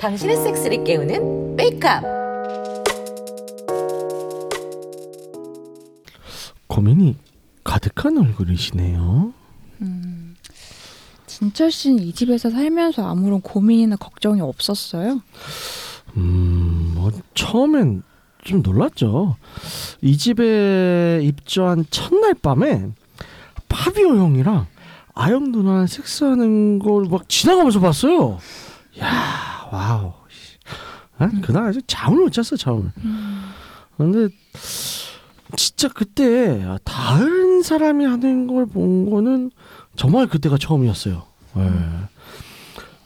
당신의 섹스를 깨우는 메이크업. 고민이 가득한 얼굴이시네요. 음, 진철 씨는 이 집에서 살면서 아무런 고민이나 걱정이 없었어요? 음, 뭐 처음엔 좀 놀랐죠. 이 집에 입주한 첫날 밤에 파비오 형이랑 아영 누나랑 섹스하는 걸 막 지나가면서 봤어요. 야, wow. 난 그날 아주 잠을 못 잤어, 잠을. 근데 진짜 그때 다른 사람이 하는 걸 본 거는 정말 그때가 처음이었어요. 예.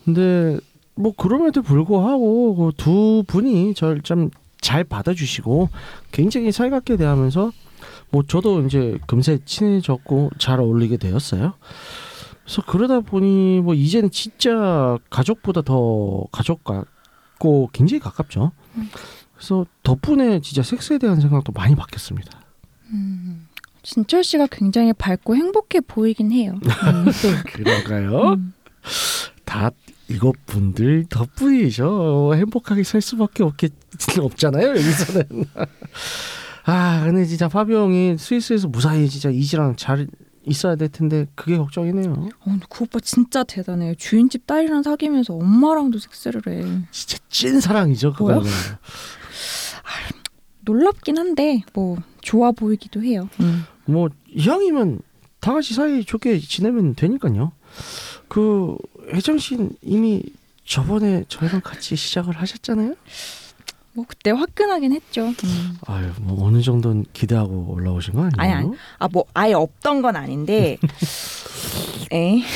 근데 뭐 그럼에도 불구하고 그 두 분이 저를 좀 잘 받아주시고 굉장히 살갑게 대하면서 뭐 저도 이제 금세 친해졌고 잘 어울리게 되었어요. 그래서 그러다 보니 뭐 이제는 진짜 가족보다 더 가족 같고 굉장히 가깝죠. 그래서 덕분에 진짜 섹스에 대한 생각도 많이 바뀌었습니다. 음, 진철 씨가 굉장히 밝고 행복해 보이긴 해요. 음. 그런가요? 음. 다 이것 분들 덕분이죠. 행복하게 살 수밖에 없겠 없잖아요. 여기서는. 아, 근데 진짜 파비 형이 스위스에서 무사히 진짜 이지랑 잘 있어야 될 텐데 그게 걱정이네요. 어, 근데 그 오빠 진짜 대단해요. 주인집 딸이랑 사귀면서 엄마랑도 섹스를 해. 진짜 찐 사랑이죠. 뭐야? 그거는. 놀랍긴 한데 뭐 좋아 보이기도 해요. 음. 뭐 이왕이면 다 같이 사이 좋게 지내면 되니까요. 그 혜정 씨 이미 저번에 저희랑 같이 시작을 하셨잖아요. 뭐 그때 화끈하긴 했죠. 음. 아유, 뭐 어느 정도는 기대하고 올라오신 거 아니에요? 아니, 아니. 아 뭐 아예 없던 건 아닌데. 에.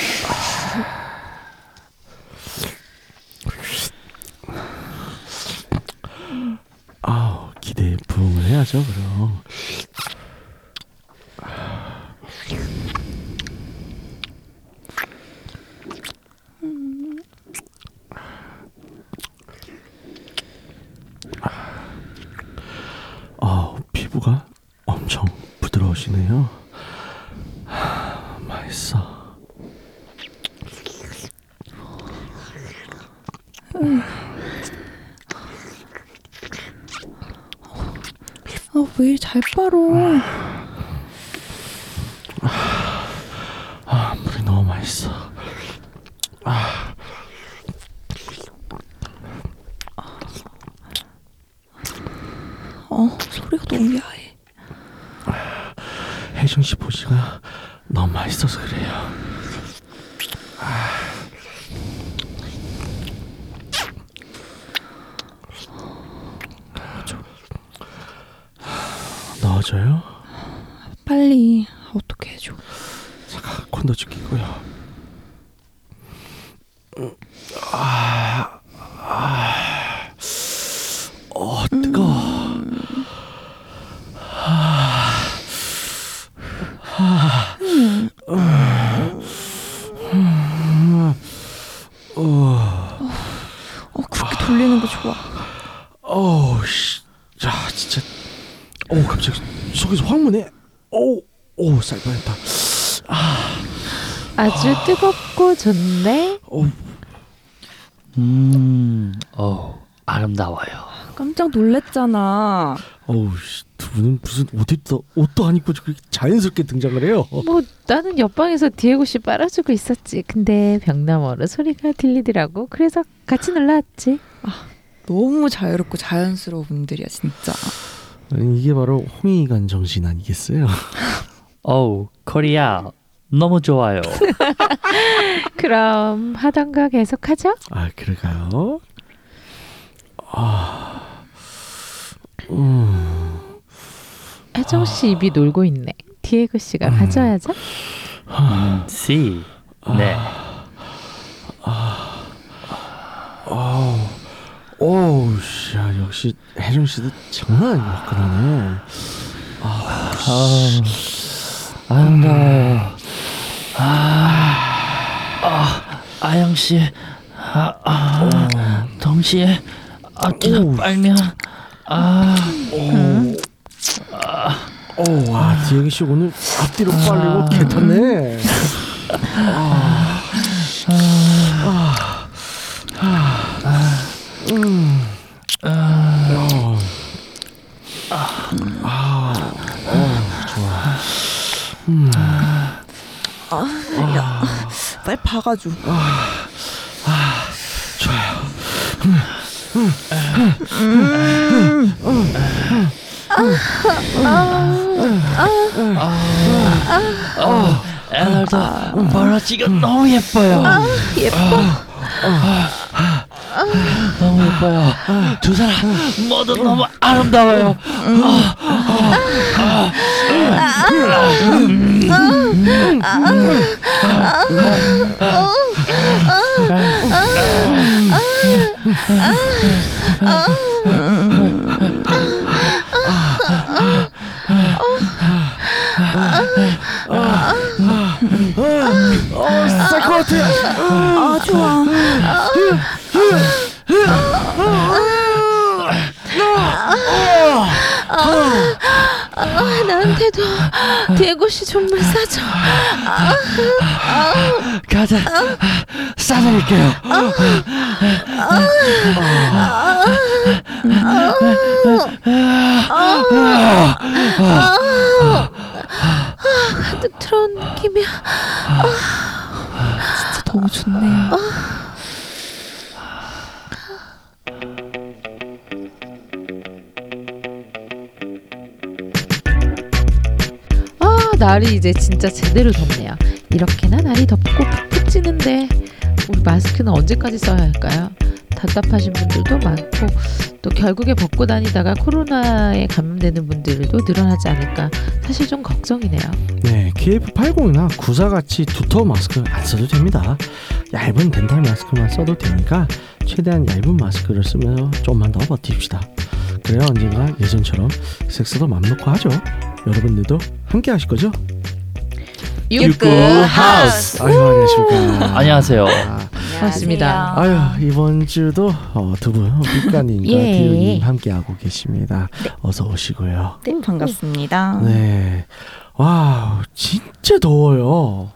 아우 기대에 부응을 해야죠 그럼 아 피부가 엄청 부드러우시네요. 하, 맛있어. 아 왜 잘 빨어? 아 물이 너무 맛있어 어 소리가 너무 야해. 혜정 씨 보시가 너무 맛있어서 그래요. 넣어줘요? 빨리 어떻게 해줘? 잠깐 콘도주 끼고요. 음, 아, 아, 어 뜨거. 어 그렇게 돌리는 거 좋아. 어우 씨, 야 진짜, 오 갑자기 속에서 확 무네. 오, 오쌀 뻔했다. 아주 뜨겁고 좋네. 오, 음, 어 아름다워요. 깜짝 놀랬잖아. 어우 씨, 두 분은 무슨 옷도 옷도 안 입고 그렇게 자연스럽게 등장을 해요. 뭐 나는 옆방에서 디에고 씨 빨아주고 있었지. 근데 벽 너머로 소리가 들리더라고. 그래서 같이 놀라왔지. 너무 자유롭고 자연스러운 분들이야 진짜. 이게 바로 홍익관 정신 아니겠어요? 어우 코리아 너무 좋아요. 그럼 하던 거 계속하죠. 아 그럴까요? 아, 음, 혜정 씨 입이 놀고 있네. 디에고 씨가 가져야죠. 음, C. 네. 아우, 오우 씨, 야, 역시 혜정 씨도 장난 아니고 화끈하네. 아, 아름다워요. 아, 아, 아영 씨. 아, 아, 동시에 앞뒤가 오. 빨면 아, 오, 와, 디에고 씨 오늘 앞뒤로 빨리고 괜찮네. 빨리 봐가지고. 에날도 멀어지고 너무 예뻐요. 예뻐. 너무 예뻐요. 두 사람 모두 너무 아름다워요. 쌀것 같아. 아 좋아. 아, 나한테도 대구씨 정말 싸죠. 가자. 싸드릴게요. 가득 들어온 느낌이야. 진짜 너무 좋네요. 날이 이제 진짜 제대로 덥네요. 이렇게나 날이 덥고 푹푹 찌는데 우리 마스크는 언제까지 써야 할까요? 답답하신 분들도 많고 또 결국에 벗고 다니다가 코로나에 감염되는 분들도 늘어나지 않을까 사실 좀 걱정이네요. 네, KF80이나 구사 같이 두터운 마스크 안 써도 됩니다. 얇은 덴탈 마스크만 써도 되니까 최대한 얇은 마스크를 쓰면서 좀만 더 버팁시다. 그래야 언젠가 예전처럼 섹스도 맘 놓고 하죠. 여러분들도 함께 하실 거죠? 육구 하우스. 아유 안녕하십니까. 안녕하세요. 아, 반갑습니다. 아유 이번 주도 어, 두분 빛가님과 예. 디오님 함께 하고 계십니다. 어서 오시고요. 네 반갑습니다. 네, wow 진짜 더워요.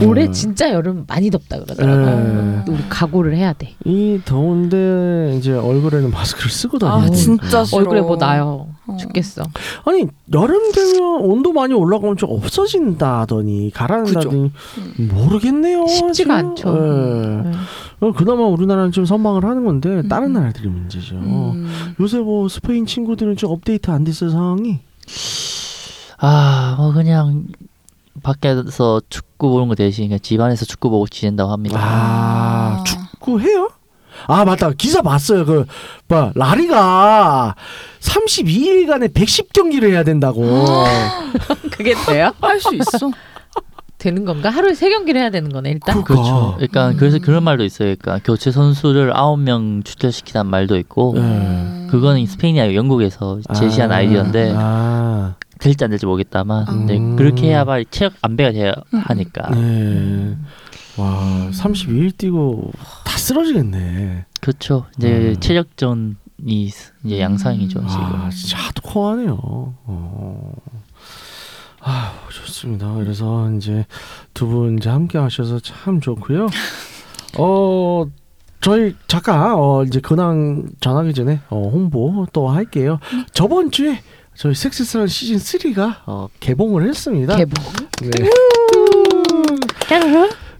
네. 올해 진짜 여름 많이 덥다 그러더라고요. 네. 우리 각오를 해야 돼. 이 더운데 이제 얼굴에는 마스크를 쓰고 아 다니는 진짜 싫어. 얼굴에 뭐 나요. 어. 죽겠어. 아니 여름 되면 온도 많이 올라가면 좀 없어진다더니 가라앉다더니 모르겠네요. 쉽지가 아주. 않죠. 예. 네. 어, 그나마 우리나라는 좀 선방을 하는 건데 다른 나라들이 문제죠. 음. 요새 뭐 스페인 친구들은 좀 업데이트 안 됐어 상황이. 아, 뭐 그냥 밖에서 축구 보는 거 대신 그냥 집안에서 축구 보고 지낸다고 합니다. 아, 아. 축구 해요? 아 맞다 기사 봤어요 그 뭐 라리가 32일간에 110경기를 해야 된다고 그게 돼요? 할 수 있어. 되는 건가? 하루에 세 경기를 해야 되는 거네 일단. 그러니까. 그렇죠. 그러니까 음. 그래서 그런 말도 있어요. 그러니까 교체 선수를 아홉 명 출전시키는 말도 있고 네. 그거는 스페인이 아니고 영국에서 제시한 아, 아이디어인데 아, 될지 안 될지 모르겠다만 근데 음. 그렇게 해야만 체력 안배가 돼야 음. 하니까 네. 와 32일 뛰고 다 쓰러지겠네. 그렇죠. 이제 음. 체력전이 이제 양상이죠 음. 지금. 아 진짜 하드코어하네요. 어. 아 좋습니다. 그래서 이제 두 분 이제 함께 하셔서 참 좋고요. 어 저희 잠깐 어 이제 근황 전하기 전에 어, 홍보 또 할게요. 저번 주에 저희 섹스스란 시즌 3가 어, 개봉을 했습니다. 개봉. 네.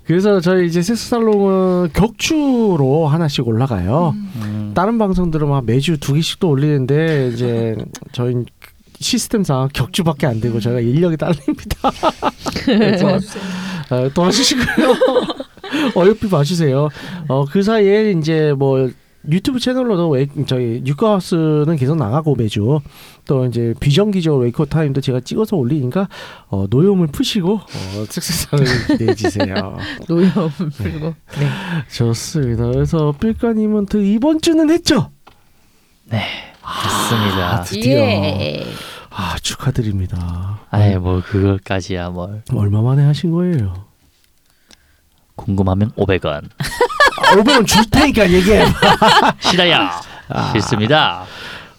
그래서 저희 이제 섹스살롱은 격주로 하나씩 올라가요. 음. 다른 방송들은 막 매주 두 개씩 또 올리는데 이제 저희 시스템상 격주밖에 안 되고 저희가 인력이 딸립니다. 그래서 어, 도와주시고요. 어여삐 봐주세요. 어, 그 사이에 이제 뭐 유튜브 채널로도 웨이, 저희 육구하우스는 계속 나가고 매주 또 이제 비정기적 웨이크업 타임도 제가 찍어서 올리니까 어, 노여움을 푸시고 어, 섹스살롱을 기대해 주세요. 노염 풀고. 네. 좋습니다. 그래서 삘까님은 또 이번 주는 했죠? 맞습니다. 드디어. 예. 아 축하드립니다. 아예 뭐 그거까지야 뭘 얼마 만에 하신 거예요? 궁금하면 500원. 아, 500원 줄 테니까 얘기해. 싫어야. 아. 싫습니다.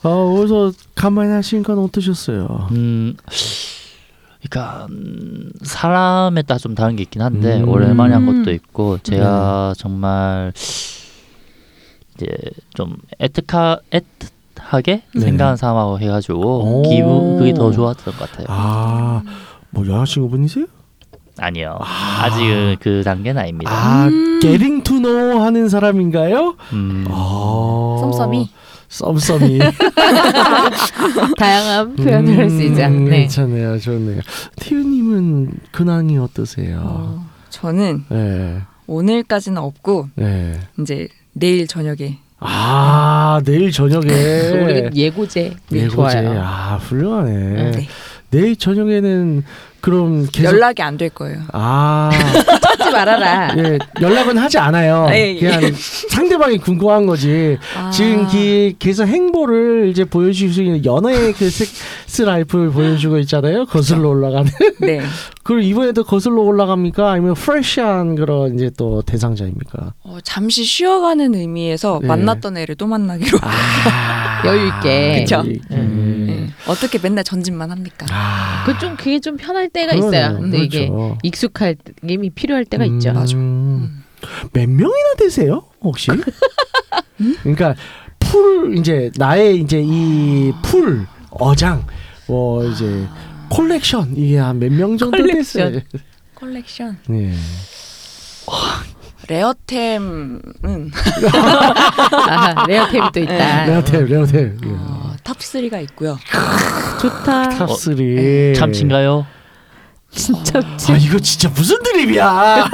어, 그래서 간만에 하시니까 어떠셨어요? 음 그러니까 음, 사람에 따라 좀 다른 게 있긴 한데 음. 오랜만에 한 것도 있고 제가 네. 정말 이제 좀 애틋하 애틋하게 네. 생각하는 사람하고 해가지고 오. 기분 그게 더 좋았던 것 같아요. 아, 뭐 여자친구분이세요? 아니요, 아. 아. 직은그 단계는 아닙니다. 아, 음. getting to know 하는 사람인가요? 음, 아, 썸썸이 썸썸이 다양한 표현을 할 수 있죠. 음, 네. 괜찮네요, 좋네요. 티우님은 근황이 어떠세요? 어, 저는 네, 오늘까지는 없고 네. 이제 내일 저녁에 아 내일 저녁에 예고제 예고제 좋아요. 아 훌륭하네. 네. 네. 내일 저녁에는 그럼 계속 연락이 안 될 거예요. 아 찾지 말아라. 예, 연락은 하지 않아요. 예, 예. 그냥 상대방이 궁금한 거지. 아. 지금 기, 계속 행보를 이제 보여주고 있는 연애의 그 섹스 life를 보여주고 있잖아요. 거슬러 올라가는. 네. 그럼 이번에도 거슬러 올라갑니까? 아니면 fresh한 그런 이제 또 대상자입니까? 어, 잠시 쉬어가는 의미에서 네. 만났던 애를 또 만나기로. 아, 여유 있게. 그쵸. 음. 네. 어떻게 맨날 전진만 합니까? 아, 그좀 그게 좀 편할 때가 그러네요. 있어요. 근데 이게 그렇죠. 익숙함이 필요할 때가 있죠. 맞아. 음. 몇 명이나 되세요 혹시? 그러니까 풀 이제 나의 이제 이 풀 어장 뭐 이제 콜렉션 이게 한 몇 명 정도 콜렉션. 됐어요. 컬렉션. 예. 레어템은 아, 레어템이 또 있다. 레어템 레어템. 예. 어, top 3가 있고요. 좋다. top 어, 3. 참치인가요? 진짜 아 이거 진짜 무슨 드립이야? 아,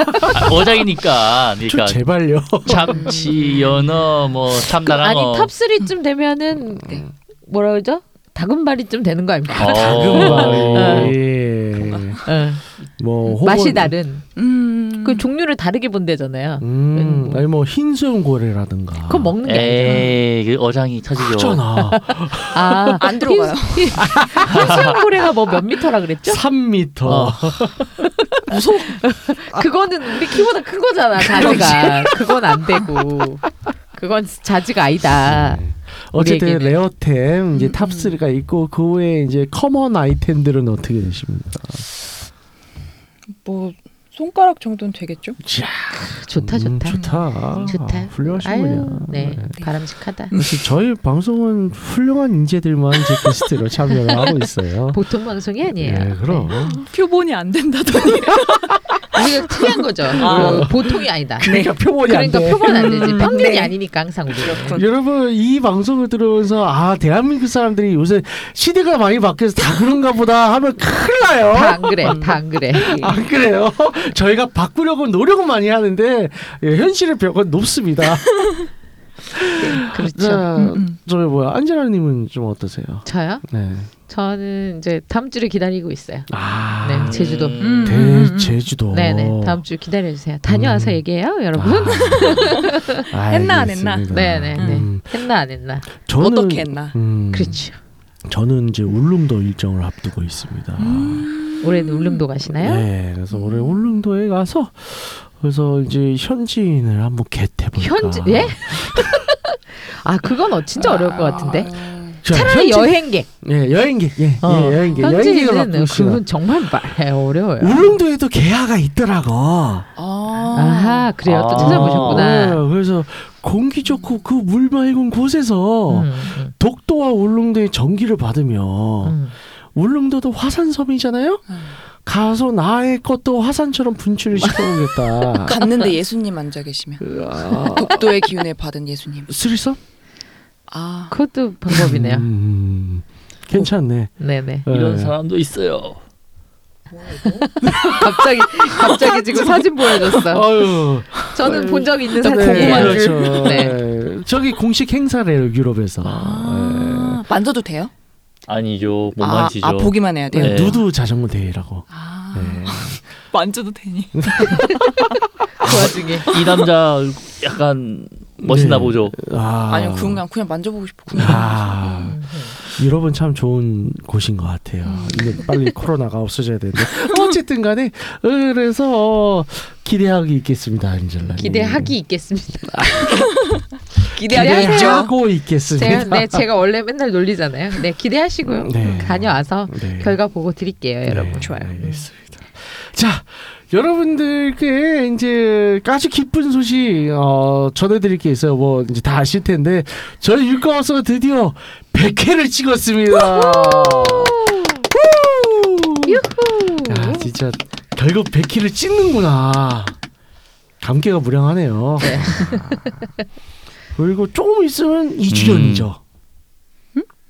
어장이니까. 좀 그러니까 제발요. 참치, 연어, 뭐 참다랑어. 아니 top 3쯤 되면은 네. 뭐라 그러죠? 다금바리쯤 되는 거 아닙니까? 어. 다금바리. 응. 뭐 혹은- 맛이 다른. 음. 그 종류를 다르게 본대잖아요. 음, 아니 뭐 흰수염 고래라든가. 그건 먹는 게 아니잖아. 그 어장이 터지죠. 크잖아. 아, 안 들어가요. 흰수염 고래가 뭐 몇 미터라 그랬죠? 3m. 어. 무서워. 그거는 우리 키보다 큰 거잖아, 자지가. 그건 안 되고. 그건 자지가 아니다. 어쨌든 우리에게는. 레어템 이제 음, top 3가 있고 그 외에 이제 common 아이템들은 어떻게 되십니까? 뭐 손가락 정도는 되겠죠? 자, 좋다, 음, 좋다. 좋다. 좋다. 훌륭하시군요. 아유, 네, 바람직하다. 그래서 저희 방송은 훌륭한 인재들만 이제 게스트로 참여를 하고 있어요. 보통 방송이 아니에요. 네, 그럼. 표본이 안 된다더니. 우리가 특이한 거죠. 아. 우리가 보통이 아니다. 그러니까 표본이 그러니까 안 돼. 표본 안 되지. 음, 평균이 네. 아니니까 항상. 그렇군. 여러분 이 방송을 들으면서 아 대한민국 사람들이 요새 시대가 많이 바뀌어서 다 그런가 보다 하면 큰일 나요. 다 안 그래. 다 안 그래. 안 그래요? 저희가 바꾸려고 노력은 많이 하는데 예, 현실의 벽은 높습니다. 그렇죠. 자, 음, 음. 저희 뭐야 안젤라님은 좀 어떠세요? 저요? 네. 저는 이제 다음 주를 기다리고 있어요. 아, 네, 제주도. 음. 대 제주도. 네네. 다음 주 기다려 주세요. 다녀와서 음. 얘기해요, 여러분. 아, 했나 안 했나? 알겠습니다. 네네. 네. 음, 했나 안 했나? 저는 어떻게 했나? 음, 그렇죠. 저는 이제 울릉도 일정을 앞두고 있습니다. 음. 올해는 울릉도 가시나요? 네, 그래서 올해 울릉도에 가서 그래서 이제 현지인을 한번 겟해볼까. 현지 예? 아 그건 어, 진짜 어려울 것 같은데. 자, 차라리 현지- 여행객. 예, 여행객, 예, 어, 예 여행객, 여행객을 현지인은 싶어요. 그건 정말 말 어려워요. 울릉도에도 개화가 있더라고. 아. 아하 그래요. 또 아. 찾아보셨구나. 네, 그래서 공기 좋고 그 물 맑은 곳에서 음, 음, 독도와 울릉도의 전기를 받으면 음. 울릉도도 화산섬이잖아요. 음. 가서 나의 것도 화산처럼 분출을 시켜보겠다. 갔는데 예수님 앉아 계시면 으아. 독도의 기운을 받은 예수님. 스리섬? 아. 그것도 방법이네요. 음, 괜찮네. 네네. 이런 네. 사람도 있어요. 갑자기 갑자기 지금 사진 보여줬어. 아유, 저는 본 적 있는 네, 사진이에요. 그렇죠. 네. 네. 저기 공식 행사래요 유럽에서. 아. 만져도 돼요? 아니죠. 못 아, 만지죠. 아 보기만 해야 네. 돼요. 네. 누드 자전거 대회라고. 아. 네. 만져도 되니? 그 와중에. 이 남자 약간 멋있나 네. 보죠. 아, 아니요, 그냥 그냥 만져보고 싶어. 그냥. 아, 음, 유럽은 참 좋은 곳인 것 같아요. 이게 빨리 코로나가 없어져야 되는데 어쨌든 간에 그래서 기대하기 있겠습니다, 안젤라. 기대하기 있겠습니다. 기대하세요. 기대하고 있겠습니다. 제가 네 제가 원래 맨날 놀리잖아요. 네 기대하시고요. 네. 다녀와서 네. 결과 보고 드릴게요, 여러분. 네, 좋아요. 알겠습니다. 자, 여러분들께 이제 아주 기쁜 소식 어, 전해드릴 게 있어요. 뭐 이제 다 아실 텐데 저희 율가워서가 드디어 100회를 찍었습니다. 야, 진짜 결국 100회를 찍는구나. 감개가 무량하네요. 아. 그리고 조금 있으면 2주년이죠.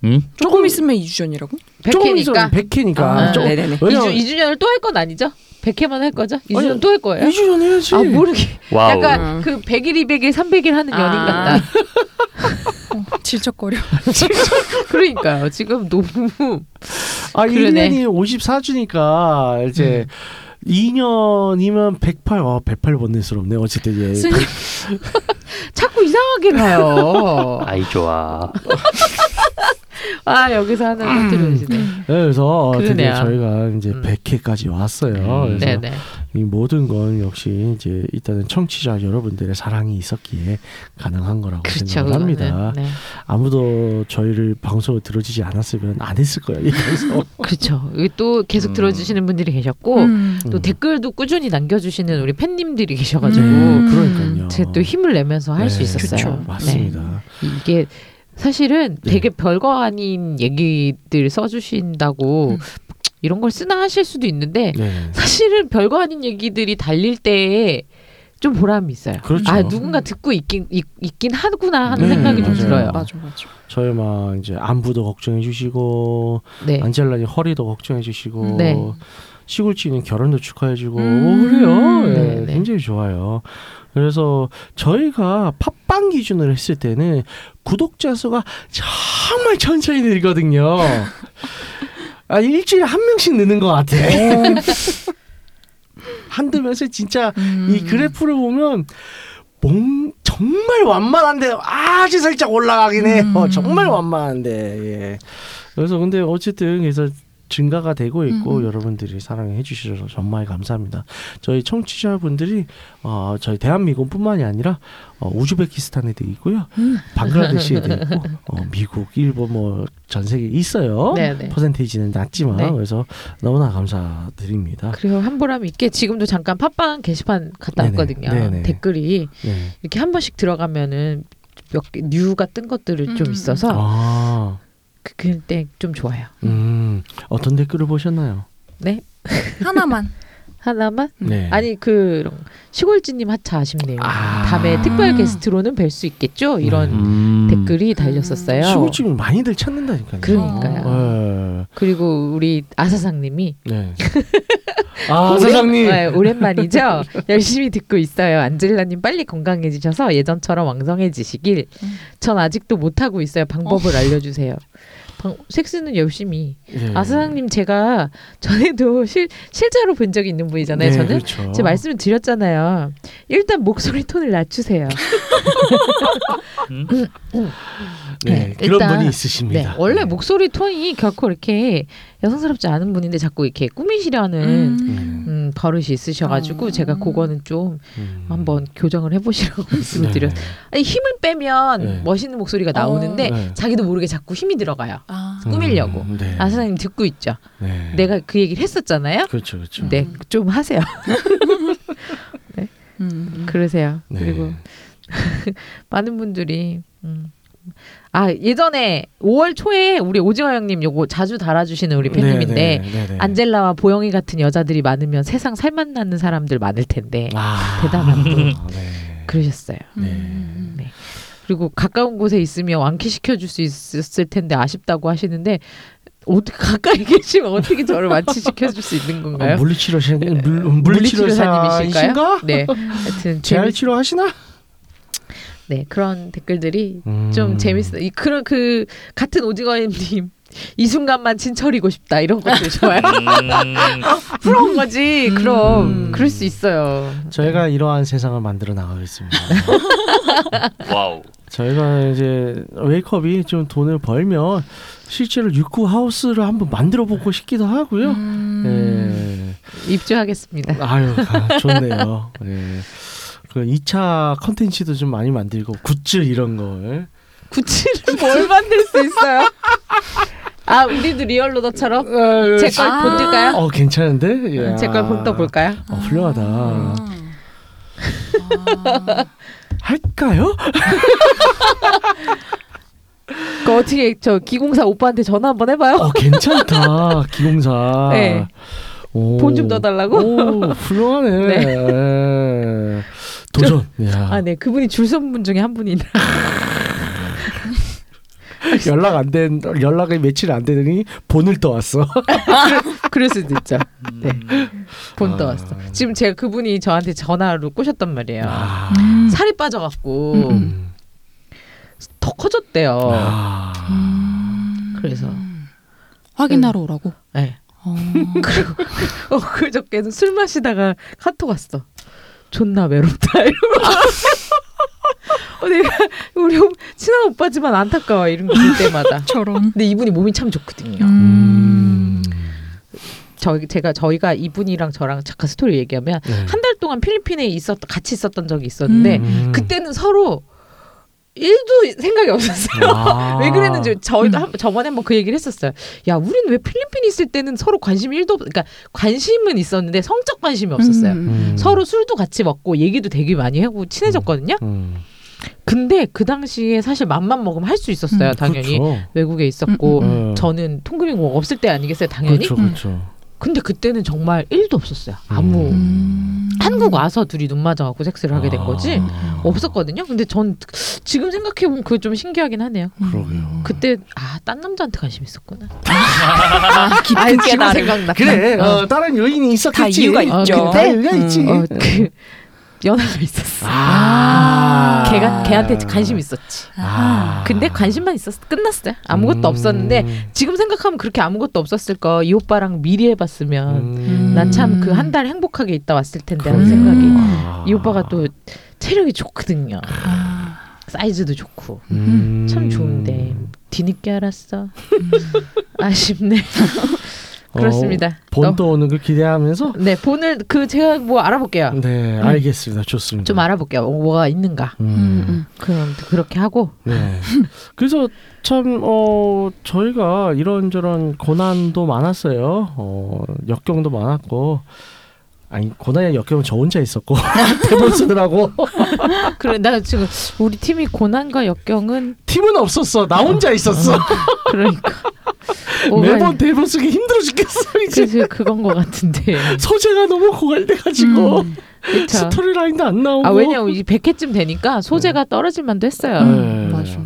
음? 조금 있으면 2주 전이라고? 조금 있으면 100회니까 100회니까. 아, 조, 네네네. 2주, 왜냐면 2주년을 또 할 건 아니죠? 100회만 할 거죠? 2주년 아니, 또 할 거예요? 2주년 해야지. 아 모르게 와우. 약간 음. 그 100일, 200일, 300일 하는 연인 아. 같다. 어, 질척거려. 그러니까요. 지금 너무 아, 그러네. 1년이 54주니까 이제 2년이면 108. 아, 108 번뇌스럽네. 어쨌든 예. 스님 자꾸 이상하게 가요. 아이 좋아. 아 여기서 하는 컨트롤이네. 네, 그래서 드디어 그러네요. 저희가 이제 음. 100회까지 왔어요. 음. 그래서 네네. 이 모든 건 역시 이제 일단은 청취자 여러분들의 사랑이 있었기에 가능한 거라고 그렇죠. 생각을 합니다. 그거는. 네. 아무도 저희를 방송을 들어주지 않았으면 안 했을 거예요. 이 방송. 그렇죠. 여기 또 계속 음. 들어주시는 분들이 계셨고 음. 또 음. 댓글도 꾸준히 남겨주시는 우리 팬님들이 계셔가지고 음. 그러니까요. 제가 또 힘을 내면서 할 수 네, 있었어요. 그쵸. 맞습니다. 네. 이게 사실은 네. 되게 별거 아닌 얘기들 써주신다고 음. 이런 걸 쓰나 하실 수도 있는데 네. 사실은 별거 아닌 얘기들이 달릴 때에 좀 보람이 있어요. 그렇죠. 아 누군가 듣고 있긴 있, 있긴 하구나 하는 네, 생각이 좀 맞아요. 들어요. 맞아 맞아. 저희 막 이제 안부도 걱정해 주시고 네. 안젤라님 허리도 걱정해 주시고 네. 시골지는 결혼도 축하해 주고 음. 그래요. 예, 네, 네. 굉장히 좋아요. 그래서 저희가 팟빵 기준으로 했을 때는 구독자 수가 정말 천천히 늘거든요. 아 일주일에 한 명씩 느는 것 같아. 한두 명씩 진짜 음. 이 그래프를 보면 몽 정말 완만한데 아주 살짝 올라가긴 해요. 음. 정말 완만한데. 예. 그래서 근데 어쨌든 그래서 증가가 되고 있고 음. 여러분들이 사랑해 주셔서 정말 감사합니다. 저희 청취자분들이 어, 저희 대한민국뿐만이 아니라 어, 우즈베키스탄에도 있고요, 음. 방글라데시에도 있고, 어, 미국, 일본 뭐 전 세계 있어요. 네네. 퍼센테이지는 낮지만 네. 그래서 너무나 감사드립니다. 그리고 한 보람 있게 지금도 잠깐 팟빵 게시판 갔다 네네. 왔거든요. 네네. 댓글이 네. 이렇게 한 번씩 들어가면은 몇 개 뉴가 뜬 것들을 좀 음. 있어서 아, 그, 그때 좀 좋아요. 음, 어떤 댓글을 보셨나요? 네 하나만. 하나만 네. 아니 그 시골지님 하차 아쉽네요. 아. 다음에 특별 게스트로는 뵐 수 있겠죠? 이런 음. 댓글이 달렸었어요. 시골집은 많이들 찾는다니까요. 그러니까요. 네. 그리고 우리 아사상님이 네. 아 오랜- 사장님. 네, 오랜만이죠. 열심히 듣고 있어요. 안젤라님 빨리 건강해지셔서 예전처럼 왕성해지시길. 음. 전 아직도 못 하고 있어요. 방법을 알려주세요. 방, 섹스는 열심히. 예. 아사상님 제가 전에도 실 실제로 본 적이 있는 분이잖아요. 네, 저는 그렇죠. 제가 말씀을 드렸잖아요. 일단 목소리 톤을 낮추세요. 음? 네, 네, 그런 일단- 분이 네, 있으십니다. 원래 목소리 톤이 결코 이렇게 여성스럽지 않은 분인데 자꾸 이렇게 꾸미시려는 음. 음, 버릇이 있으셔가지고 어. 제가 그거는 좀 음. 한번 교정을 해보시라고 말씀을 네. 드렸어요. 아니, 힘을 빼면 네. 멋있는 목소리가 나오는데 어. 네. 자기도 모르게 자꾸 힘이 들어가요. 아. 꾸미려고. 음, 네. 아 사장님 듣고 있죠. 네. 내가 그 얘기를 했었잖아요. 그렇죠, 그렇죠. 네, 좀 하세요. 음. 그러세요. 네. 그리고 많은 분들이 음. 아 예전에 5월 초에 우리 오징어 형님 요거 자주 달아주시는 우리 팬님인데 네, 네, 네. 안젤라와 보영이 같은 여자들이 많으면 세상 살맛 나는 사람들 많을 텐데 아, 대단한 분. 네. 그러셨어요. 음. 네. 그리고 가까운 곳에 있으면 완쾌 시켜 줄 수 있었을 텐데 아쉽다고 하시는데 어떻게 가까이 계시면 어떻게 저를 완치시켜 줄 수 있는 건가요? 아, 물리치료사 물, 물리치료사님이실까요? 물리치료사이신가? 네. 하여튼 재활 재밌, 치료 하시나? 네 그런 댓글들이 음. 좀 재밌어요. 이 그런 그 같은 오징어님 이 순간만 진철이고 싶다 이런 것도 좋아요. 음. 부러운 거지. 그럼 음. 그럴 수 있어요. 저희가 이러한 세상을 만들어 나가겠습니다. 와우. 저희가 이제 웨이크업이 좀 돈을 벌면 실제로 육구하우스를 한번 만들어 보고 싶기도 하고요. 음. 예. 입주하겠습니다. 아유, 아, 좋네요. 예. 그 2차 컨텐츠도 좀 많이 만들고 굿즈 이런 걸. 구찌를 뭘 만들 수 있어요? 아 우리도 리얼로더처럼 제걸 아. 본들까요? 어 괜찮은데? 예. 제걸 본 또 볼까요? 어, 훌륭하다. 아. 할까요? 그 어떻게 저 기공사 오빠한테 전화 한번 해봐요. 어 괜찮다. 기공사. 네. 오. 돈좀 넣어달라고? 오 훌륭하네. 네. 예. 도전. 야. 아네 그분이 줄선 분 중에 한 분이라. 연락 안 된 연락이 며칠 안 되더니 본을 떠왔어. 그럴 수도 있죠. 네. 본 아. 떠왔어. 지금 제가 그분이 저한테 전화로 꼬셨단 말이에요. 아. 음. 살이 빠져갖고 음, 음. 음. 더 커졌대요. 아. 음. 그래서. 확인하러 오라고. 네. 어. 그리고 어, 그저께는 술 마시다가 카톡 왔어. 존나 외롭다. 이러고. 어, 내가 우리 오- 친한 오빠지만 안타까워 이런 거볼 때마다. 저런. 근데 이분이 몸이 참 좋거든요. 음. 저희 제가 저희가 이분이랑 저랑 잠깐 스토리 얘기하면 네. 한달 동안 필리핀에 있었 같이 있었던 적이 있었는데 음. 그때는 서로 일도 생각이 없었어요. 아. 왜 그랬는지 저희도 음. 한, 저번에 한번 그 얘기를 했었어요. 야, 우리는 왜 필리핀에 있을 때는 서로 관심이 일도 없, 그러니까 관심은 있었는데 성적 관심이 없었어요. 음. 서로 술도 같이 먹고 얘기도 되게 많이 하고 친해졌거든요. 음. 근데 그 당시에 사실 맘만 먹으면 할 수 있었어요. 음, 당연히 그렇죠. 외국에 있었고 음, 음. 저는 통금이 뭐 없을 때 아니겠어요, 당연히. 그렇죠, 그렇죠. 근데 그때는 정말 일도 없었어요. 아무 음. 한국 와서 둘이 눈 맞아갖고 섹스를 하게 된 거지 아. 없었거든요. 근데 전 지금 생각해 보면 그게 좀 신기하긴 하네요. 그러게요. 그때 아 딴 남자한테 관심 있었구나. 아, 깊은 아. 생각나. 그래, 어. 어, 다른 요인이 있었겠지. 다 이유가 어, 있죠. 근데- 다 이유가 있지. 어, 그 연하가 있었어. 아. 걔가 걔한테 관심 있었지. 아. 근데 관심만 있었어. 끝났어요. 아무것도 음. 없었는데 지금 생각하면 그렇게 아무것도 없었을 거. 이 오빠랑 미리 해봤으면 음. 난참 그 한 달 행복하게 있다 왔을 텐데 하는. 생각이. 아. 이 오빠가 또 체력이 좋거든요. 아. 사이즈도 좋고 음. 참 좋은데 뒤늦게 알았어. 아쉽네. 그렇습니다. 본 떠오는 걸 기대하면서 너- 네 본을 그 제가 뭐 알아볼게요. 네 알겠습니다 좋습니다 좀 알아볼게요. 뭐가 있는가. 음. 음, 음. 그럼 그렇게 하고 네 그래서 참 어 저희가 이런저런 고난도 많았어요 어 역경도 많았고 아니 고난의 역경은 저 혼자 있었고 대본 쓰느라고 그래 나 지금 우리 팀이 고난과 역경은 팀은 없었어 나 혼자 있었어 그러니까 뭐가 매번 대본 쓰기 힘들어 죽겠어 이제 그래서 그건 것 같은데. 소재가 너무 고갈돼가지고 음. 그쵸. 스토리 라인도 안 나오고 아 왜냐면 이 100회쯤 되니까 소재가 떨어질 만도 했어요. 음. 네. 맞아.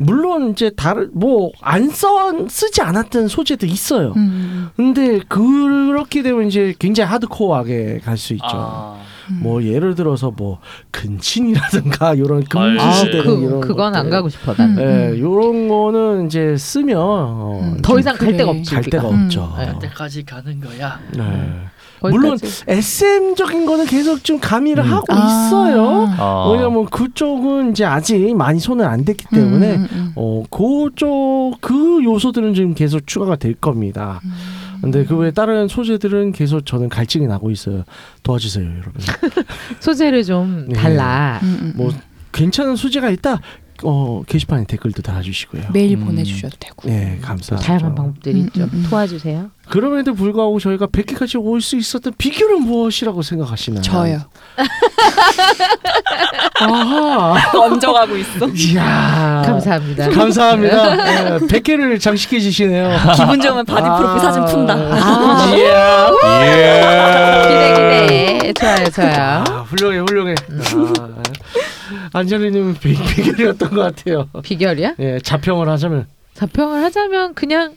물론 이제 다른 뭐 안 써 쓰지 않았던 소재도 있어요. 음. 근데 그렇게 되면 이제 굉장히 하드코어하게 갈 수 있죠. 아, 음. 뭐 예를 들어서 뭐 근친이라든가 이런 금지 아, 시대 그 이런 그건 안 것들. 가고 싶어 난. 음. 예, 이런 거는 이제 쓰면 어, 음. 더좀 이상 갈 그래. 데가 없지. 갈. 데가 음. 없죠. 네. 그때까지 가는 거야. 네. 물론 SM적인 거는 계속 좀 가미를 음. 하고 아. 있어요. 어. 왜냐면 그쪽은 이제 아직 많이 손을 안 댔기 때문에 음, 음, 어 그쪽 그 요소들은 지금 계속 추가가 될 겁니다. 음. 근데 그 외에 다른 소재들은 계속 저는 갈증이 나고 있어요. 도와주세요, 여러분. 소재를 좀 네. 달라. 음, 음, 뭐 음. 괜찮은 소재가 있다. 어 게시판에 댓글도 달아주시고요. 메일 음. 보내주셔도 되고. 네, 감사합니다. 다양한 방법들이 음, 있죠. 음, 음. 도와주세요. 그럼에도 불구하고 저희가 100개까지 올 수 있었던 비결은 무엇이라고 생각하시나요? 저요. 아하. 얹어가고 있어. 이야. 감사합니다. 감사합니다. 네, 100개를 장식해 주시네요. 기분 좋으면 바디 프로필 사진 푼다. 아, 이야. 기대 기대. 좋아요 좋아요. 아, 훌륭해, 훌륭해. 아, 안젤리님은 비, 비결이었던 것 같아요. 비결이야? 예, 자평을 하자면. 자평을 하자면 그냥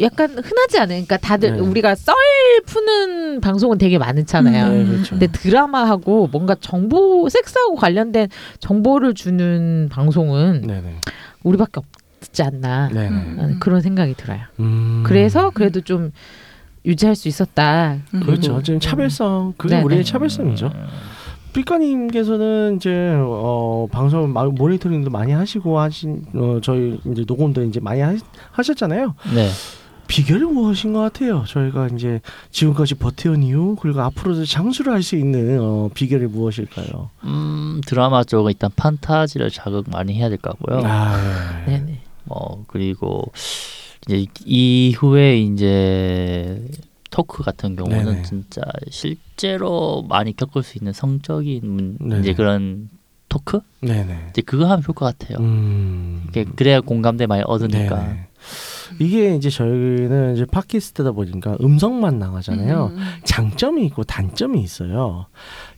약간 흔하지 않아요. 그러니까 다들 네. 우리가 썰 푸는 방송은 되게 많잖아요. 네, 음. 그렇죠. 근데 드라마하고 뭔가 정보 섹스하고 관련된 정보를 주는 방송은 네네. 우리밖에 없지 않나 네네. 음. 하는 그런 생각이 들어요. 음. 그래서 그래도 좀 유지할 수 있었다. 음. 그렇죠. 지금 차별성 그게 네, 우리의 네. 차별성이죠. 삐까님께서는 이제 어 방송 마- 모니터링도 많이 하시고 하신 어 저희 이제 녹음도 이제 많이 하, 하셨잖아요. 네. 비결이 무엇인 것 같아요? 저희가 이제 지금까지 버텨온 이유 그리고 앞으로도 장수를 할 수 있는 어, 비결이 무엇일까요? 음 드라마 쪽은 일단 판타지를 자극 많이 해야 될 것 같고요. 아, 네네. 어 그리고 이제 이후에 이제 토크 같은 경우는 네네. 진짜 실제로 많이 겪을 수 있는 성적인 문- 네네. 이제 그런 토크 네네. 이제 그거 하면 좋을 것 같아요. 음. 그래야 공감대 많이 얻으니까. 네네. 이게 이제 저희는 이제 팟캐스트다 보니까 음성만 나가잖아요. 음, 음. 장점이 있고 단점이 있어요.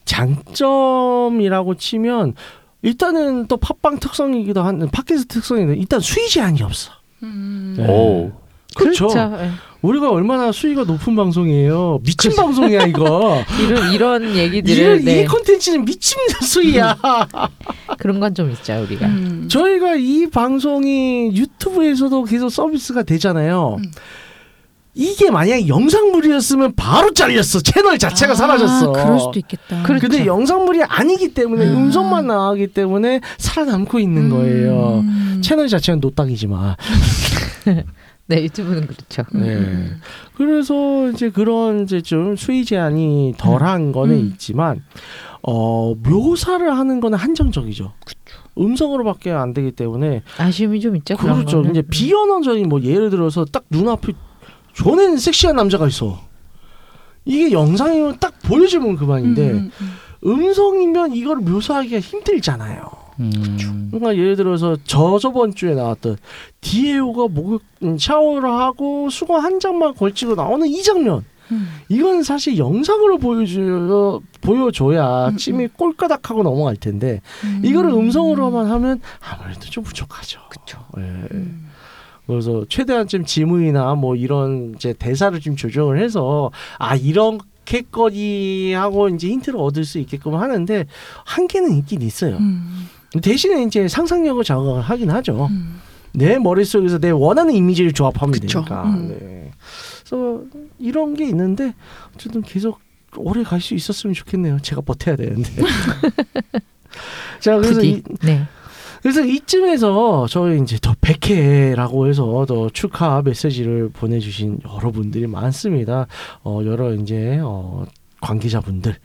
장점이라고 치면 일단은 또 팟빵 특성이기도 한 팟캐스트 특성인데 일단 수위 제한이 없어. 음. 네. 오. 그렇죠. 예. 우리가 얼마나 수위가 높은 방송이에요. 미친 그렇죠. 방송이야 이거. 이런 이런 얘기들을 이런 네, 이 콘텐츠는 미친 수위야. 그런 건 좀 있죠 우리가. 음. 저희가 이 방송이 유튜브에서도 계속 서비스가 되잖아요. 음. 이게 만약에 영상물이었으면 바로 잘렸어. 채널 자체가 아, 사라졌어. 그럴 수도 있겠다. 그렇- 근데 그렇죠. 영상물이 아니기 때문에 음. 음성만 나가기 때문에 살아남고 있는 거예요. 음. 채널 자체는 노딱이지만. 네 유튜브는 그렇죠. 음, 네. 음. 그래서 이제 그런 이제 좀 수위 제한이 덜한 거는 음. 있지만 어 묘사를 하는 거는 한정적이죠. 음성으로밖에 안 되기 때문에 아쉬움이 좀 있죠. 그렇죠. 이제 비언어적인 뭐 예를 들어서 딱 눈앞에 존에는 섹시한 남자가 있어. 이게 영상이면 딱 보여주면 그만인데 음, 음, 음성이면 이걸 묘사하기가 힘들잖아요. 음. 그러니까 예를 들어서 저 저번 주에 나왔던 디에오가 목욕 음, 샤워를 하고 수건 한 장만 걸치고 나오는 이 장면. 음. 이건 사실 영상으로 보여줘 보여줘야 음, 찜이 꼴까닥하고 넘어갈 텐데 음. 이거를 음성으로만 하면 아무래도 좀 부족하죠. 그쵸. 예. 음. 그래서 최대한 좀 지문이나 뭐 이런 이제 대사를 좀 조정을 해서 아 이렇게거리 하고 이제 힌트를 얻을 수 있게끔 하는데 한계는 있긴 있어요. 음. 대신에 이제 상상력을 자극을 하긴 하죠. 음. 내 머릿속에서 내 원하는 이미지를 조합하면 그쵸. 되니까. 음. 네. 그래서 이런 게 있는데 어쨌든 계속 오래 갈 수 있었으면 좋겠네요. 제가 버텨야 되는데. 자, 그래서. 이, 네. 그래서 이쯤에서 저희 이제 더 100회라고 해서 더 축하 메시지를 보내주신 여러분들이 많습니다. 어, 여러 이제 어, 관계자분들,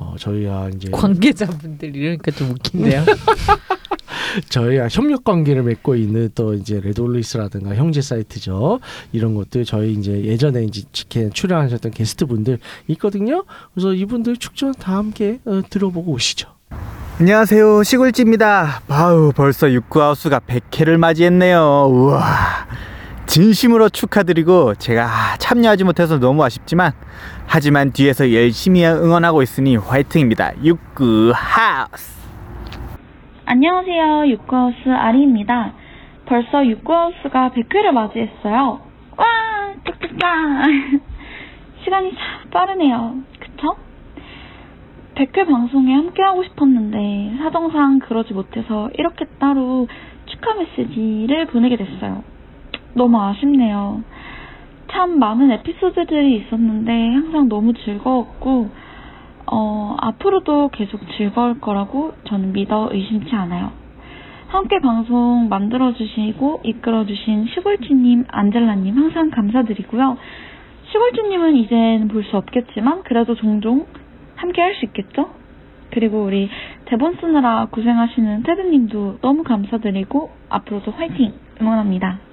어, 저희와 이제 관계자분들 이러니까 좀 웃긴데요. 저희와 협력 관계를 맺고 있는 또 이제 레돌리스라든가 형제 사이트죠. 이런 것들 저희 이제 예전에 이제 직행 출연하셨던 게스트분들 있거든요. 그래서 이분들 축전 다 함께 어, 들어보고 오시죠. 안녕하세요 시골지입니다 아우 벌써 육구하우스가 100회를 맞이했네요 우와 진심으로 축하드리고 제가 참여하지 못해서 너무 아쉽지만 하지만 뒤에서 열심히 응원하고 있으니 화이팅입니다 육구하우스 안녕하세요. 육구하우스 아리입니다. 벌써 육구하우스가 100회를 맞이했어요. 와! 짝짝짝! 시간이 참 빠르네요. 그쵸? 100회 방송에 함께하고 싶었는데 사정상 그러지 못해서 이렇게 따로 축하 메시지를 보내게 됐어요. 너무 아쉽네요. 참 많은 에피소드들이 있었는데 항상 너무 즐거웠고 어, 앞으로도 계속 즐거울 거라고 저는 믿어 의심치 않아요. 함께 방송 만들어주시고 이끌어주신 시골쥐님, 안젤라님 항상 감사드리고요. 시골쥐님은 이젠 볼 수 없겠지만 그래도 종종 함께 할 수 있겠죠? 그리고 우리 대본 쓰느라 고생하시는 테드님도 너무 감사드리고 앞으로도 화이팅 응원합니다.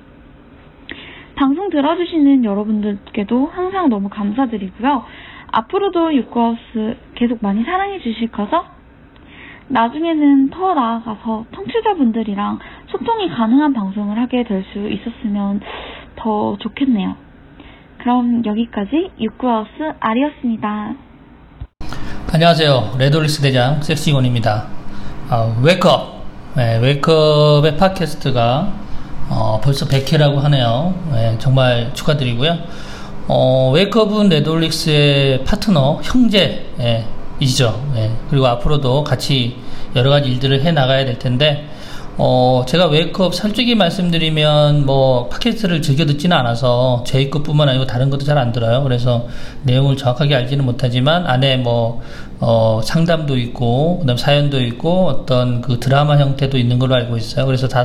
방송 들어주시는 여러분들께도 항상 너무 감사드리고요. 앞으로도 육구하우스 계속 많이 사랑해 주실 거죠? 나중에는 더 나아가서 청취자분들이랑 소통이 가능한 방송을 하게 될 수 있었으면 더 좋겠네요. 그럼 여기까지 육구하우스 아리였습니다. 안녕하세요. 레돌리스 대장 섹시곤입니다. 아, 웨이크업. 네, 웨이크업의 팟캐스트가 어, 벌써 100회라고 하네요. 네, 정말 축하드리고요. 어, 웨이크업은 레드홀릭스의 파트너, 형제, 예, 이시죠. 예, 그리고 앞으로도 같이 여러 가지 일들을 해 나가야 될 텐데, 어, 제가 웨이크업 솔직히 말씀드리면 뭐 팟캐스트를 즐겨 듣지는 않아서 제 것뿐만 아니고 다른 것도 잘 안 들어요. 그래서 내용을 정확하게 알지는 못하지만 안에 뭐 어, 상담도 있고 그다음 사연도 있고 어떤 그 드라마 형태도 있는 걸로 알고 있어요. 그래서 다,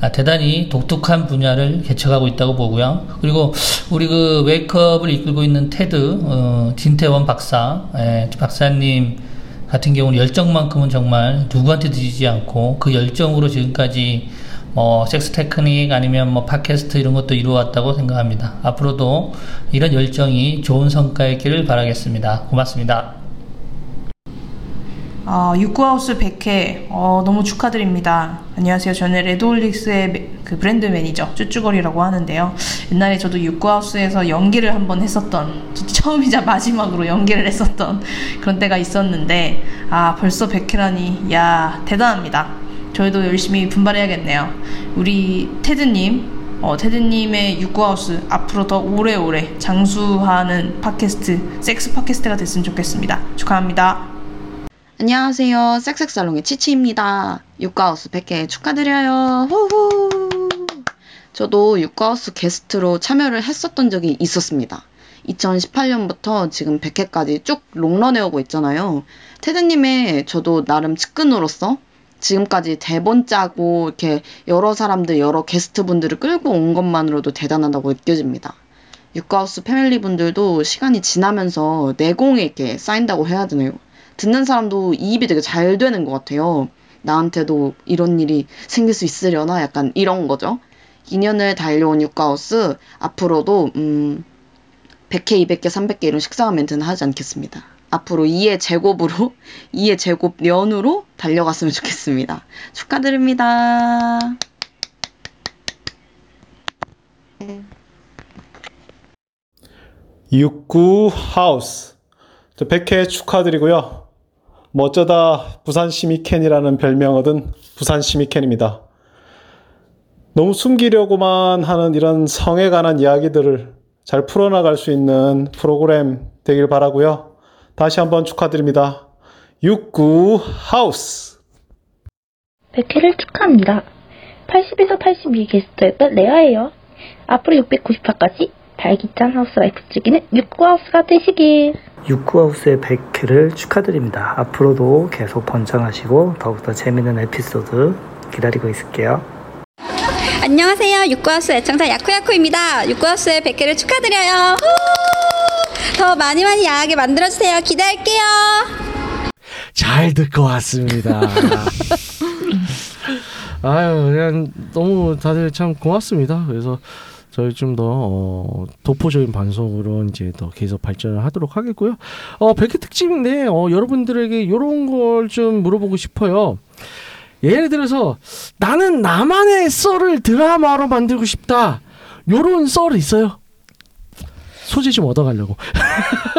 아, 대단히 독특한 분야를 개척하고 있다고 보고요. 그리고 우리 그 웨이크업을 이끌고 있는 테드 어, 진태원 박사, 예, 박사님 같은 경우는 열정만큼은 정말 누구한테 드리지 않고 그 열정으로 지금까지 뭐 섹스 테크닉 아니면 뭐 팟캐스트 이런 것도 이루어왔다고 생각합니다. 앞으로도 이런 열정이 좋은 성과에 있기를 바라겠습니다. 고맙습니다. 어, 육구하우스 100회 어, 너무 축하드립니다. 안녕하세요. 저는 레드홀릭스의 매- 그 브랜드 매니저 쭈쭈거리라고 하는데요. 옛날에 저도 육구하우스에서 연기를 한번 했었던 처음이자 마지막으로 연기를 했었던 그런 때가 있었는데 아 벌써 100회라니 야 대단합니다. 저희도 열심히 분발해야겠네요. 우리 테드님 어, 테드님의 육구하우스 앞으로 더 오래오래 장수하는 팟캐스트 섹스 팟캐스트가 됐으면 좋겠습니다. 축하합니다. 안녕하세요. 섹섹살롱의 치치입니다. 육가하우스 100회 축하드려요. 후후. 저도 육가하우스 게스트로 참여를 했었던 적이 있었습니다. 2018년부터 지금 100회까지 쭉 롱런해오고 있잖아요. 테드님의 저도 나름 측근으로서 지금까지 대본 짜고 이렇게 여러 사람들, 여러 게스트분들을 끌고 온 것만으로도 대단하다고 느껴집니다. 육가하우스 패밀리 분들도 시간이 지나면서 내공이 이렇게 쌓인다고 해야 되나요? 듣는 사람도 이입이 되게 잘 되는 것 같아요. 나한테도 이런 일이 생길 수 있으려나 약간 이런 거죠. 2년을 달려온 육가우스 앞으로도 음 100회, 200개, 300개 이런 식상한 멘트는 하지 않겠습니다. 앞으로 2의 제곱으로 2의 제곱 년으로 달려갔으면 좋겠습니다. 축하드립니다. 육구 하우스. 저 100회 축하드리고요. 뭐 어쩌다 부산 시미켄이라는 별명 얻은 부산 시미켄입니다. 너무 숨기려고만 하는 이런 성에 관한 이야기들을 잘 풀어나갈 수 있는 프로그램 되길 바라고요. 다시 한번 축하드립니다. 육구 하우스. 100회를 축하합니다. 80에서 82 게스트였던 레아예요. 앞으로 690화까지 발기찬 하우스와이프 즐기는 육구 하우스가 되시길. 육구하우스의 100회를 축하드립니다. 앞으로도 계속 번창하시고 더욱더 재밌는 에피소드 기다리고 있을게요. 안녕하세요. 육구하우스 애청자 야쿠야쿠입니다. 육구하우스의 100회를 축하드려요. 후! 더 많이 많이 야하게 만들어주세요. 기대할게요. 잘 듣고 왔습니다. 아유, 그냥 너무 다들 참 고맙습니다. 그래서 저희 좀더 어, 도포적인 방송으로 이제 더 계속 발전을 하도록 하겠고요. 어, 100회 특집인데 어, 여러분들에게 이런 걸 좀 물어보고 싶어요. 예를 들어서 나는 나만의 썰을 드라마로 만들고 싶다. 요런 썰 있어요? 소재 좀 얻어가려고.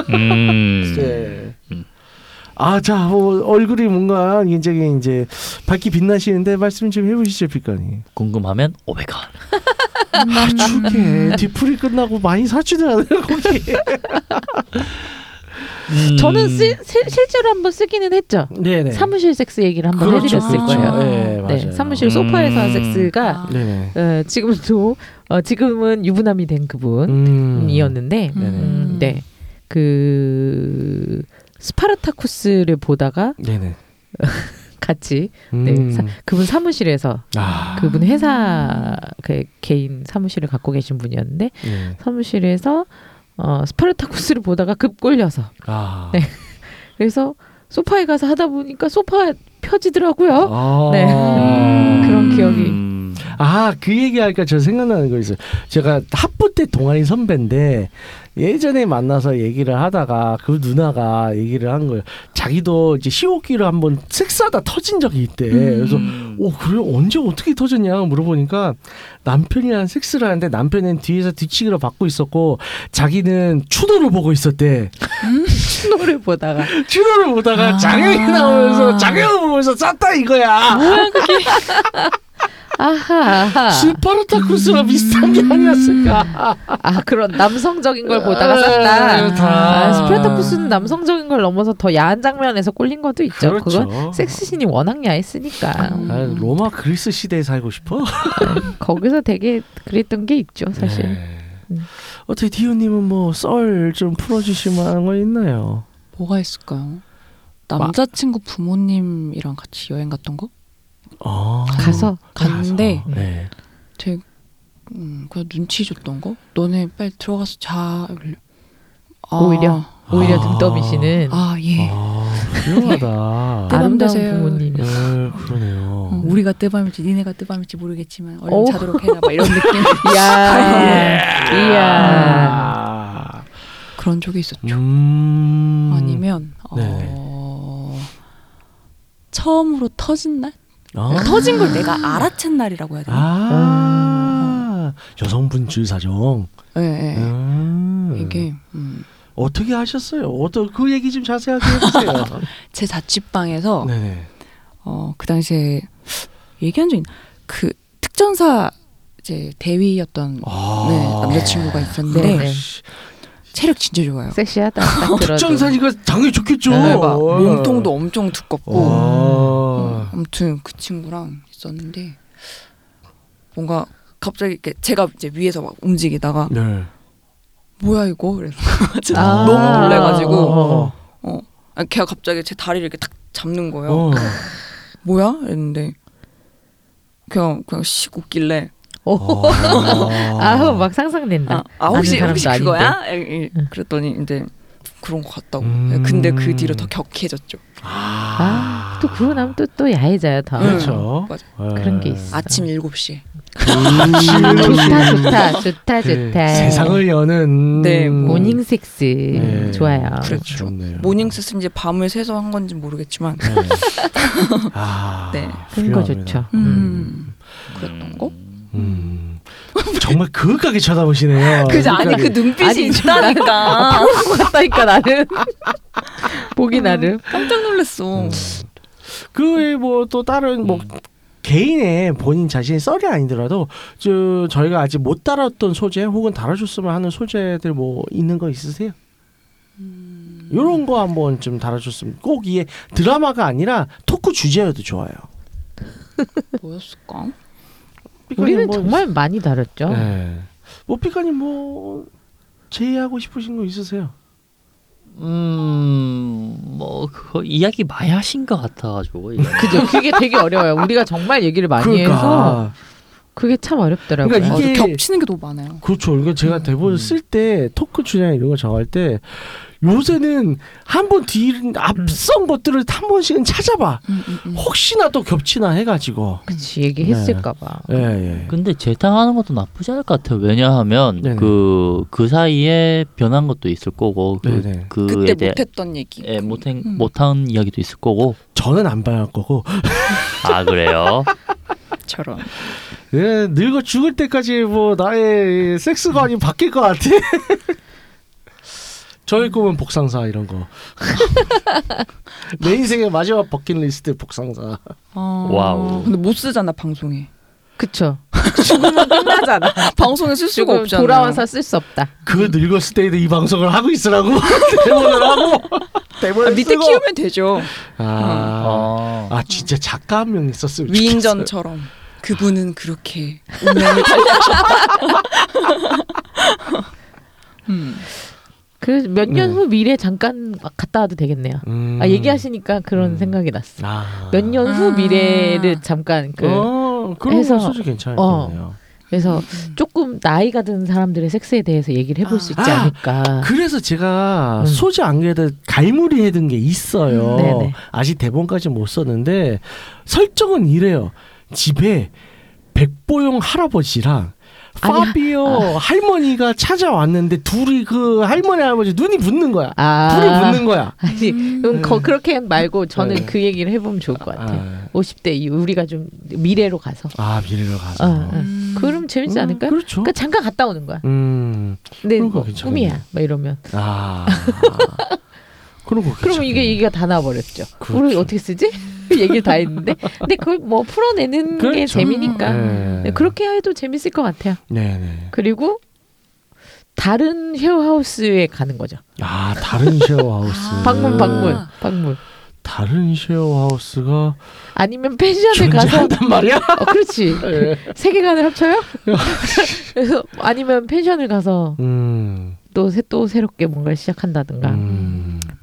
음. 네. 아, 자, 뭐, 얼굴이 뭔가 굉장히 이제 밝게 빛나시는데 말씀 좀 해보시죠, 빛간이. 궁금하면 500원. 아, 추게 뒤풀이 끝나고 많이 사주더라고요, 거기. 음. 저는 쓰, 실- 실제로 한번 쓰기는 했죠. 네네. 사무실 섹스 얘기를 한번 그렇죠, 해드렸을 그렇죠. 거예요. 네, 맞아요. 사무실 소파에서 한 음. 섹스가 네네. 어, 지금도 어, 지금은 유부남이 된 그분이었는데, 음. 음, 네, 그 스파르타쿠스를 보다가 네네. 같이 음. 네, 사- 그분 사무실에서 아. 그분 회사 그 개인 사무실을 갖고 계신 분이었는데 네. 사무실에서 어, 스파르타쿠스를 보다가 급 꼴려서 아. 네. 그래서 소파에 가서 하다 보니까 소파 펴지더라고요. 아. 네. 그런 기억이. 음. 아, 그 얘기하니까 저 생각나는 거 있어요. 제가 학부 때 동아리 선배인데 예전에 만나서 얘기를 하다가 그 누나가 얘기를 한 거예요. 자기도 이제 시오키를 한번 섹스하다 터진 적이 있대. 그래서 오 그래 언제 어떻게 터졌냐 물어보니까 남편이랑 섹스를 하는데 남편은 뒤에서 뒤치기를 받고 있었고 자기는 추노를 보고 있었대. 추노를 보다가 추노를 보다가 장혁이 나오면서 장혁을 보면서 쌌다 이거야. 뭐야 그게? 아하, 아하. 스파르타쿠스랑 비슷한 게 아니었을까? 아 그런 남성적인 걸 보다가 아, 쌌다. 다. 아, 스파르타쿠스는 남성적인 걸 넘어서 더 야한 장면에서 꼴린 것도 있죠. 그 그렇죠. 건 섹스신이 워낙 야했으니까. 아, 로마 그리스 시대에 살고 싶어? 거기서 되게 그랬던 게 있죠, 사실. 네. 어떻게 디오님은 뭐 썰 좀 풀어주실 만한 거 있나요? 뭐가 있을까요? 남자친구 부모님이랑 같이 여행 갔던 거? 어. 가서 갔는데 네. 제 음, 그냥 눈치 줬던 거? 너네 빨리 들어가서 자. 아, 오히려 오히려 등 떠미시는 아 예. 훌륭하다. 내맘 아름다운. 부모님. 네, 그러네요. 어, 우리가 뜨밤일지 니네가 뜨밤일지 모르겠지만 얼른 오. 자도록 해라 막 이런 느낌. 이야, 이야. 아. 그런 적이 있었죠. 음. 아니면 네. 어, 처음으로 터진 날? 아. 터진 걸 내가 알아챈 날이라고 해야 되나? 아. 여성분 주사정. 예, 예. 음. 이게 음, 어떻게 하셨어요? 어떤 그 얘기 좀 자세하게 해주세요. 제 자취방에서 네네. 어, 그 당시에 얘기한 적 있나? 그 특전사 이제 대위였던 아. 네, 남자친구가 있었는데 네네. 체력 진짜 좋아요. 섹시하다. 딱 들어도. 특전사니까 당연히 좋겠죠. 네, 막 몸통도 엄청 두껍고 와. 음, 아무튼 그 친구랑 있었는데 뭔가 갑자기 이렇게 제가 이제 위에서 막 움직이다가 네. 뭐야 이거 그래서 아. 너무 놀래가지고 어. 어 아니, 걔가 갑자기 제 다리를 이렇게 탁 잡는 거예요. 어. 뭐야? 했는데 그냥 그냥 씩 웃길래 오. 어. 아우 막 상상된다. 아, 아 혹시 혹시 그거야? 에, 에, 그랬더니 이제 그런 것 같다고. 음. 근데 그 뒤로 더 격해졌죠. 아, 또 그러고 나면 또, 또 야해져요, 더. 그렇죠. 맞아. 그런 게 있어. 아침 7시에. 좋다, 좋다, 좋다, 그 좋다. 세상을 여는 네, 뭐. morning 섹스. 네. 좋아요. 그렇죠. 좋네요. morning 섹스인지 밤을 새서 한 건지 모르겠지만 네. 아, 네. 그런 거. 좋죠. 음. 그랬던 거? 음. 정말 그윽하게 쳐다보시네요. 그죠 아니 그 눈빛이 아니, 있다니까. 그런 거 같다니까, 나는. 보기 나름. 깜짝 놀랐어. 그 외에 뭐또 다른 뭐 개인의 본인 자신의 썰이 아니더라도 저 저희가 아직 못 다뤘던 소재 혹은 다뤄줬으면 하는 소재들 뭐 있는 거 있으세요? 이런 거 한번 좀 다뤄줬으면 꼭 이게 드라마가 아니라 토크 주제여도 좋아요. 뭐였을까? 우리는 뭐 정말 많이 다뤘죠. 네. 뭐 피카님 뭐 제의하고 싶으신 거 있으세요? 음, 뭐 그거 이야기 많이 하신 것 같아가지고. 그죠? 그게 되게 어려워요. 우리가 정말 얘기를 많이 해서 그게 참 어렵더라고요. 그러니까 이게- 겹치는 게 너무 많아요. 그렇죠. 그러니까 제가 대본 쓸때 토크 주제나 이런 거 정할 때 요새는 한 번 뒤 앞선 것들을 한 번씩은 찾아봐. 음, 음, 음. 혹시나 또 겹치나 해가지고. 그치 얘기했을까봐. 예 예. 근데 재탕하는 것도 나쁘지 않을 것 같아요. 왜냐하면 네네. 그 그 사이에 변한 것도 있을 거고 그 네네. 그에 그때 대해 못했던 얘기. 예, 못한 음. 못한 이야기도 있을 거고. 저는 안 봐할 거고. 아 그래요? 저런. 예, 늙어 죽을 때까지 뭐 나의 섹스관이 바뀔 것 같아. 저희 꿈은 복상사 이런 거. 내 인생의 마지막 버킷리스트 복상사. 아, wow. 근데 못 쓰잖아 방송에. 그쵸. 죽으면 끝나잖아. 방송에 쓸 수가 없잖아. 돌아와서 쓸 수 없다. 그 늙었을 때에도 이 방송을 하고 있으라고 대본을 하고 대본을 아, 밑에 쓰고. 키우면 되죠. 아, 어. 아 진짜 작가 한 명 있었으면 좋겠어요. 위인전처럼. 그분은 그렇게 운명을 달리하셨다. 음. 그몇년 네. 후 미래 잠깐 갔다 와도 되겠네요. 음. 아 얘기하시니까 그런 생각이 났어. 아. 몇년후 아. 미래를 잠깐 그 어, 그런 해서- 거 소주 괜찮겠네요. 그래서 조금 나이가 든 사람들의 섹스에 대해서 얘기를 해볼 수 있지 아, 않을까. 그래서 제가 음. 소재 안 그래도 갈무리 해둔 게 있어요. 음, 네네. 아직 대본까지 못 썼는데 설정은 이래요. 집에 백보용 할아버지랑 아니, 파비오 할머니가 찾아왔는데 둘이 그 할머니 할아버지 눈이 붙는 거야. 아. 둘이 붙는 거야. 아니, 그럼 거, 그렇게 말고 저는 네. 그 얘기를 해보면 좋을 것 같아요. 아, 50대 이 우리가 좀 미래로 가서. 아 미래로 가서. 어, 어. 그럼 재밌지 음, 않을까요? 그렇죠. 그러니까 잠깐 갔다 오는 거야. 음. 근데 뭐 괜찮겠네요. 꿈이야. 막 이러면. 아. 거 그러면 이게. 얘기가 다 나와버렸죠. 그렇죠. 우리 어떻게 쓰지? 얘기를 다 했는데 근데 그걸 뭐 풀어내는 게 그렇죠. 재미니까 네. 네, 그렇게 해도 재밌을 것 같아요. 네 네. 그리고 다른 쉐어하우스에 가는 거죠. 아 다른 쉐어하우스. 방문 방문 방문. 다른 쉐어하우스가 아니면 펜션을 가서 존재한단 말이야? 어, 그렇지. 네. 세계관을 합쳐요? 그래서 아니면 펜션을 가서 음. 또, 새, 또 새롭게 뭔가를 시작한다든가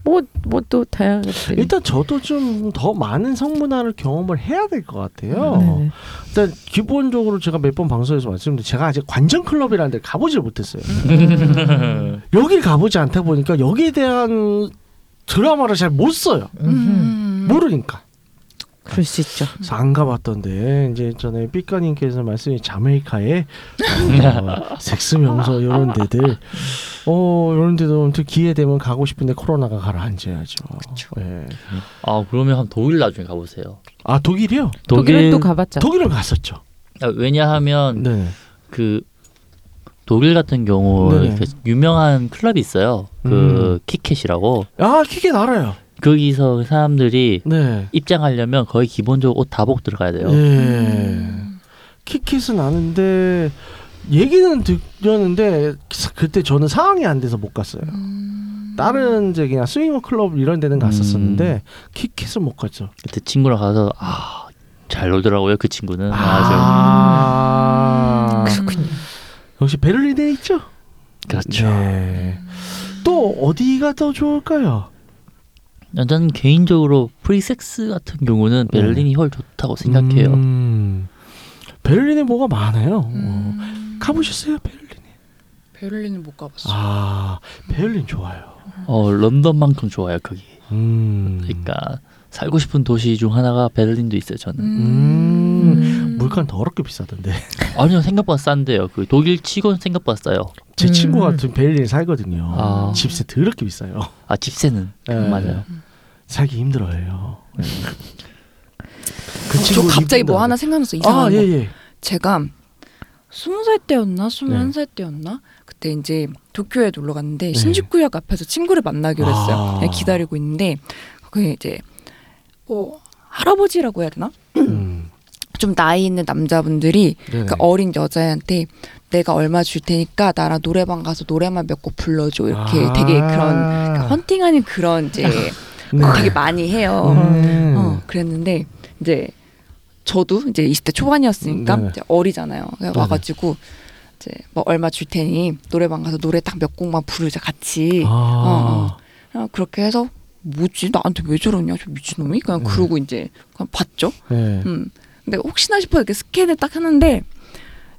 뭐뭐 또 다양하게 일단 저도 좀 더 많은 성문화를 경험을 해야 될 것 같아요. 네네. 일단 기본적으로 제가 몇 번 방송에서 말씀드린 제가 아직 관전 클럽이라는 데를 가보질 못했어요. 여길 가보지 않다 보니까 여기에 대한 드라마를 잘 못 써요. 모르니까. 그럴 수 있죠. 그래서 안 가봤던데 이제 전에 삐까님께서 말씀이 자메이카에 어, 섹스 명소 이런 데들 어 이런 데도 아무튼 기회 되면 가고 싶은데 코로나가 가라앉아야죠. 네. 아 그러면 한 독일 나중에 가보세요. 아 독일이요? 독일은 또 가봤죠. 독일은 갔었죠. 아, 왜냐하면 네. 그 독일 같은 경우 네네. 이렇게 유명한 클럽이 있어요. 그 음. 키켓이라고. 아 키켓 알아요. 거기서 사람들이 네. 입장하려면 거의 기본적으로 옷 다복 들어가야 돼요. 예. 키켓은 아는데 얘기는 듣렸는데 그때 저는 상황이 안 돼서 못 갔어요. 다른 이제 그냥 스윙어 클럽 이런 데는 갔었었는데 키켓은 못 갔죠. 그때 친구랑 가서 아 잘 놀더라고요 그 친구는 아주 아 그렇군요. 역시 베를린에 있죠. 그렇죠. 네. 또 어디가 더 좋을까요? 저는 개인적으로 프리섹스 같은 경우는 베를린이 훨 좋다고 생각해요. 음, 베를린에 뭐가 많아요. 어, 가보셨어요 베를린? 베를린은 못 가봤어요. 아 베를린 좋아요. 어 런던만큼 좋아요 거기. 음. 그러니까 살고 싶은 도시 중 하나가 베를린도 있어요 저는. 음, 물가는 더럽게 비싸던데. 아니요 생각보다 싼데요. 그 독일 치고는 생각보다 싸요. 제 친구 같은 베를린에 살거든요. 아. 집세 더럽게 비싸요. 아 집세는 네. 맞아요. 살기 힘들어요. 네. 어, 저 갑자기 뭐 힘들어요. 하나 생각났어 이상한 아, 거. 예, 예. 제가 스무 살 때였나 스물한 네. 살 때였나 그때 이제 도쿄에 놀러 갔는데 네. 신주쿠역 앞에서 친구를 만나기로 했어요. 아. 네, 기다리고 있는데 그게 이제 뭐 할아버지라고 해야 되나? 음. 좀 나이 있는 남자분들이 네네. 그 어린 여자애한테 내가 얼마 줄 테니까 나랑 노래방 가서 노래만 몇 곡 불러줘 이렇게 아. 되게 그런 그 헌팅하는 그런 이제 네. 되게 많이 해요. 음. 어, 그랬는데 이제 저도 이제 20대 초반이었으니까 네. 이제 어리잖아요. 네네. 와가지고 이제 뭐 얼마 줄 테니 노래방 가서 노래 딱 몇 곡만 부르자 같이. 아. 어, 어. 그렇게 해서 뭐지 나한테 왜 저러냐 저 미친놈이 그냥 네. 그러고 이제 그냥 봤죠. 네. 음. 근데 혹시나 싶어 이렇게 스캔을 딱 하는데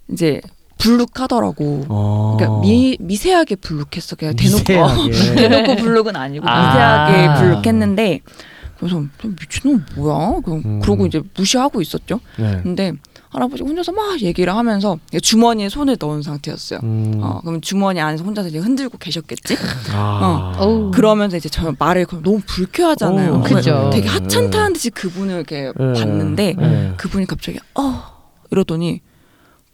이제 불룩하더라고. 어. 그러니까 미, 미세하게 불룩했어. 그냥 대놓고 미세하게. 대놓고 불룩은 아니고 아. 미세하게 불룩했는데 그래서 저 미친놈 뭐야? 그 음. 그러고 이제 무시하고 있었죠. 네. 근데 할아버지 혼자서 막 얘기를 하면서 주머니에 손을 넣은 상태였어요. 음. 어, 그럼 주머니 안에서 혼자서 이제 흔들고 계셨겠지. 아. 어. 그러면서 이제 저 말을 걸- 너무 불쾌하잖아요. 어, 그죠. 되게 하찮다는 듯이 그분을 이렇게 네. 봤는데 네. 그분이 갑자기 어 이러더니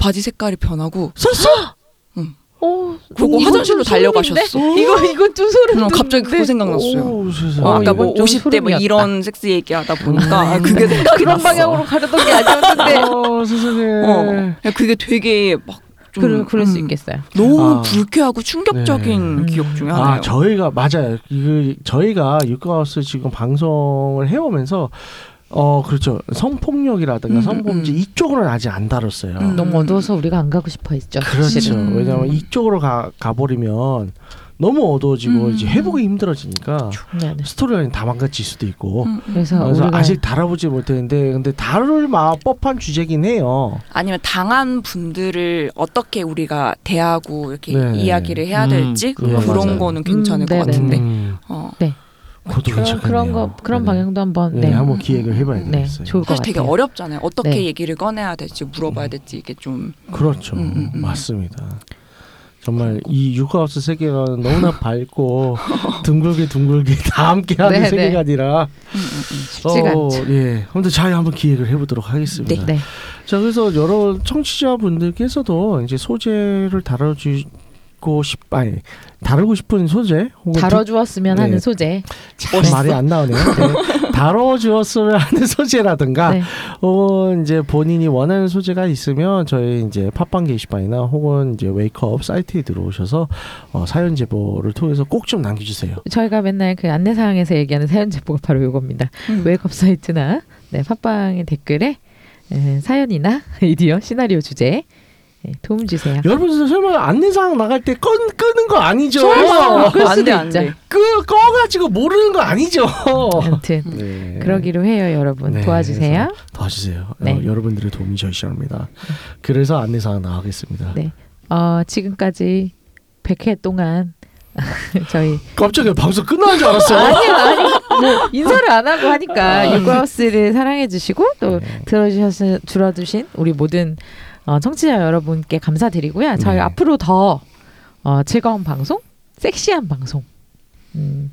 바지 색깔이 변하고 썼어? 응. 어, 그리고 화장실로 좀 달려가셨어. 이거 이건 좀 소름. 음, 갑자기 그거 생각났어요. 오, 세상에. 어, 아까 뭐좀 50대 뭐. 이런 섹스 얘기하다 보니까 아, 그게 생각이 그런 났어. 방향으로 가려던 게 아니었는데. 어, 세상에. 어, 그게 되게 막 좀, 그럴, 그럴 수 음, 있겠어요. 너무 아. 불쾌하고 충격적인 기억 중에 하나예요. 아 저희가 맞아요. 그 저희가 유카하우스 지금 방송을 해오면서 어 그렇죠 성폭력이라든가 음, 성범죄 음. 이쪽으로는 아직 안 다뤘어요. 음. 너무 어두워서 우리가 안 가고 싶어 했죠. 그렇죠. 사실은. 왜냐하면 이쪽으로 가 가버리면 너무 어두워지고 음. 이제 회복이 힘들어지니까 네, 네. 스토리라인 다 망가질 수도 있고. 음, 음. 그래서, 그래서 우리가 아직 다뤄보지 못했는데 근데 다룰 마 법한 주제긴 해요. 아니면 당한 분들을 어떻게 우리가 대하고 이렇게 네. 이야기를 해야 음, 될지 네, 그런 맞아요. 거는 괜찮을 음, 것 네네. 같은데. 음, 어. 네. 그것도 그런 괜찮겠네요. 그런 거 그런 네. 방향도 한번 네, 네. 한번 기획을 해봐야 네, 되겠어요. 좋을 것 사실 되게 같아요. 어렵잖아요. 어떻게 네. 얘기를 꺼내야 될지 물어봐야 될지 이게 좀 그렇죠. 음, 음, 음. 맞습니다. 정말 이 육하우스 세계가 너무나 밝고 둥글게 둥글게 다 함께하는 네, 네. 세계관이라 쉽지가 어, 않죠. 예. 아무튼 잘 한번 기획을 해보도록 하겠습니다. 네. 자 그래서 여러 청취자분들께서도 이제 소재를 다뤄주 고 듣고 싶 아니 다루고 싶은 소재 혹은 다뤄주었으면 네. 하는 소재. 참 말이 안 나오네요. 네. 다뤄주었으면 하는 소재라든가, 네. 혹은 이제 본인이 원하는 소재가 있으면 저희 이제 팟빵 게시판이나 혹은 이제 웨이크업 사이트에 들어오셔서 어, 사연 제보를 통해서 꼭 좀 남겨주세요. 저희가 맨날 그 안내 사항에서 얘기하는 사연 제보가 바로 이겁니다. 웨이크업 사이트나 네, 팟빵의 댓글에 에, 사연이나 아이디어, 시나리오 주제 에, 도움 주세요. 여러분 설마 안내사항 나갈 때 끄, 끄는 거 아니죠? 설마 끌안 수도 있죠. 돼. 끄 꺼가지고 모르는 거 아니죠? 아무튼 네. 그러기로 해요, 여러분. 네, 도와주세요. 도와주세요. 네. 어, 여러분들의 도움이 저희 시원합니다. 그래서 안내사항 나가겠습니다. 네. 어, 지금까지 100회 동안 저희 깜짝이야 방송 끝나는 줄 알았어. 아니요, 아니 뭐 인사를 안 하고 하니까 육아하우스를 사랑해 주시고 또 네. 들어주셔서 들어주신 우리 모든 어, 청취자 여러분께 감사드리고요. 저희 네. 앞으로 더 어, 즐거운 방송, 섹시한 방송, 음,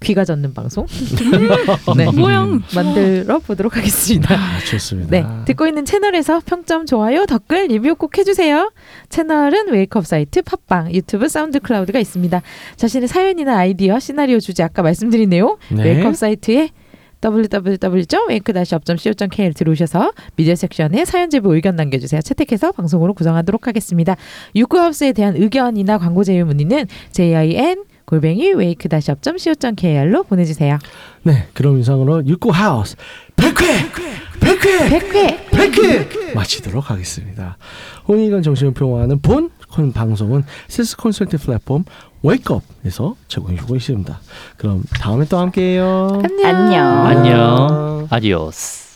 귀가 젖는 방송, 네, 모양 만들어 보도록 하겠습니다. 아, 좋습니다. 네, 듣고 있는 채널에서 평점, 좋아요, 댓글, 리뷰 꼭 해주세요. 채널은 웨이크업 사이트, 팟빵, 유튜브, 사운드 클라우드가 있습니다. 자신의 사연이나 아이디어, 시나리오 주제 아까 말씀드린 내용 네. 웨이크업 사이트에 www.wake-up.co.kr 들어오셔서 미디어 섹션에 사연 제보 의견 남겨주세요. 채택해서 방송으로 구성하도록 하겠습니다. 육구하우스에 대한 의견이나 광고 제휴 문의는 jin 골뱅이 wake-up.co.kr로 보내주세요. 네, 그럼 이상으로 육구 하우스 100회 100회 100회 100회 마치도록 하겠습니다. 홍익인간 정신을 표방하는 본 콘- 방송은 섹스 컨설팅 플랫폼 웨이크업에서 제공해주고 있습니다. 그럼 다음에 또 함께해요. 안녕. 안녕. adiós.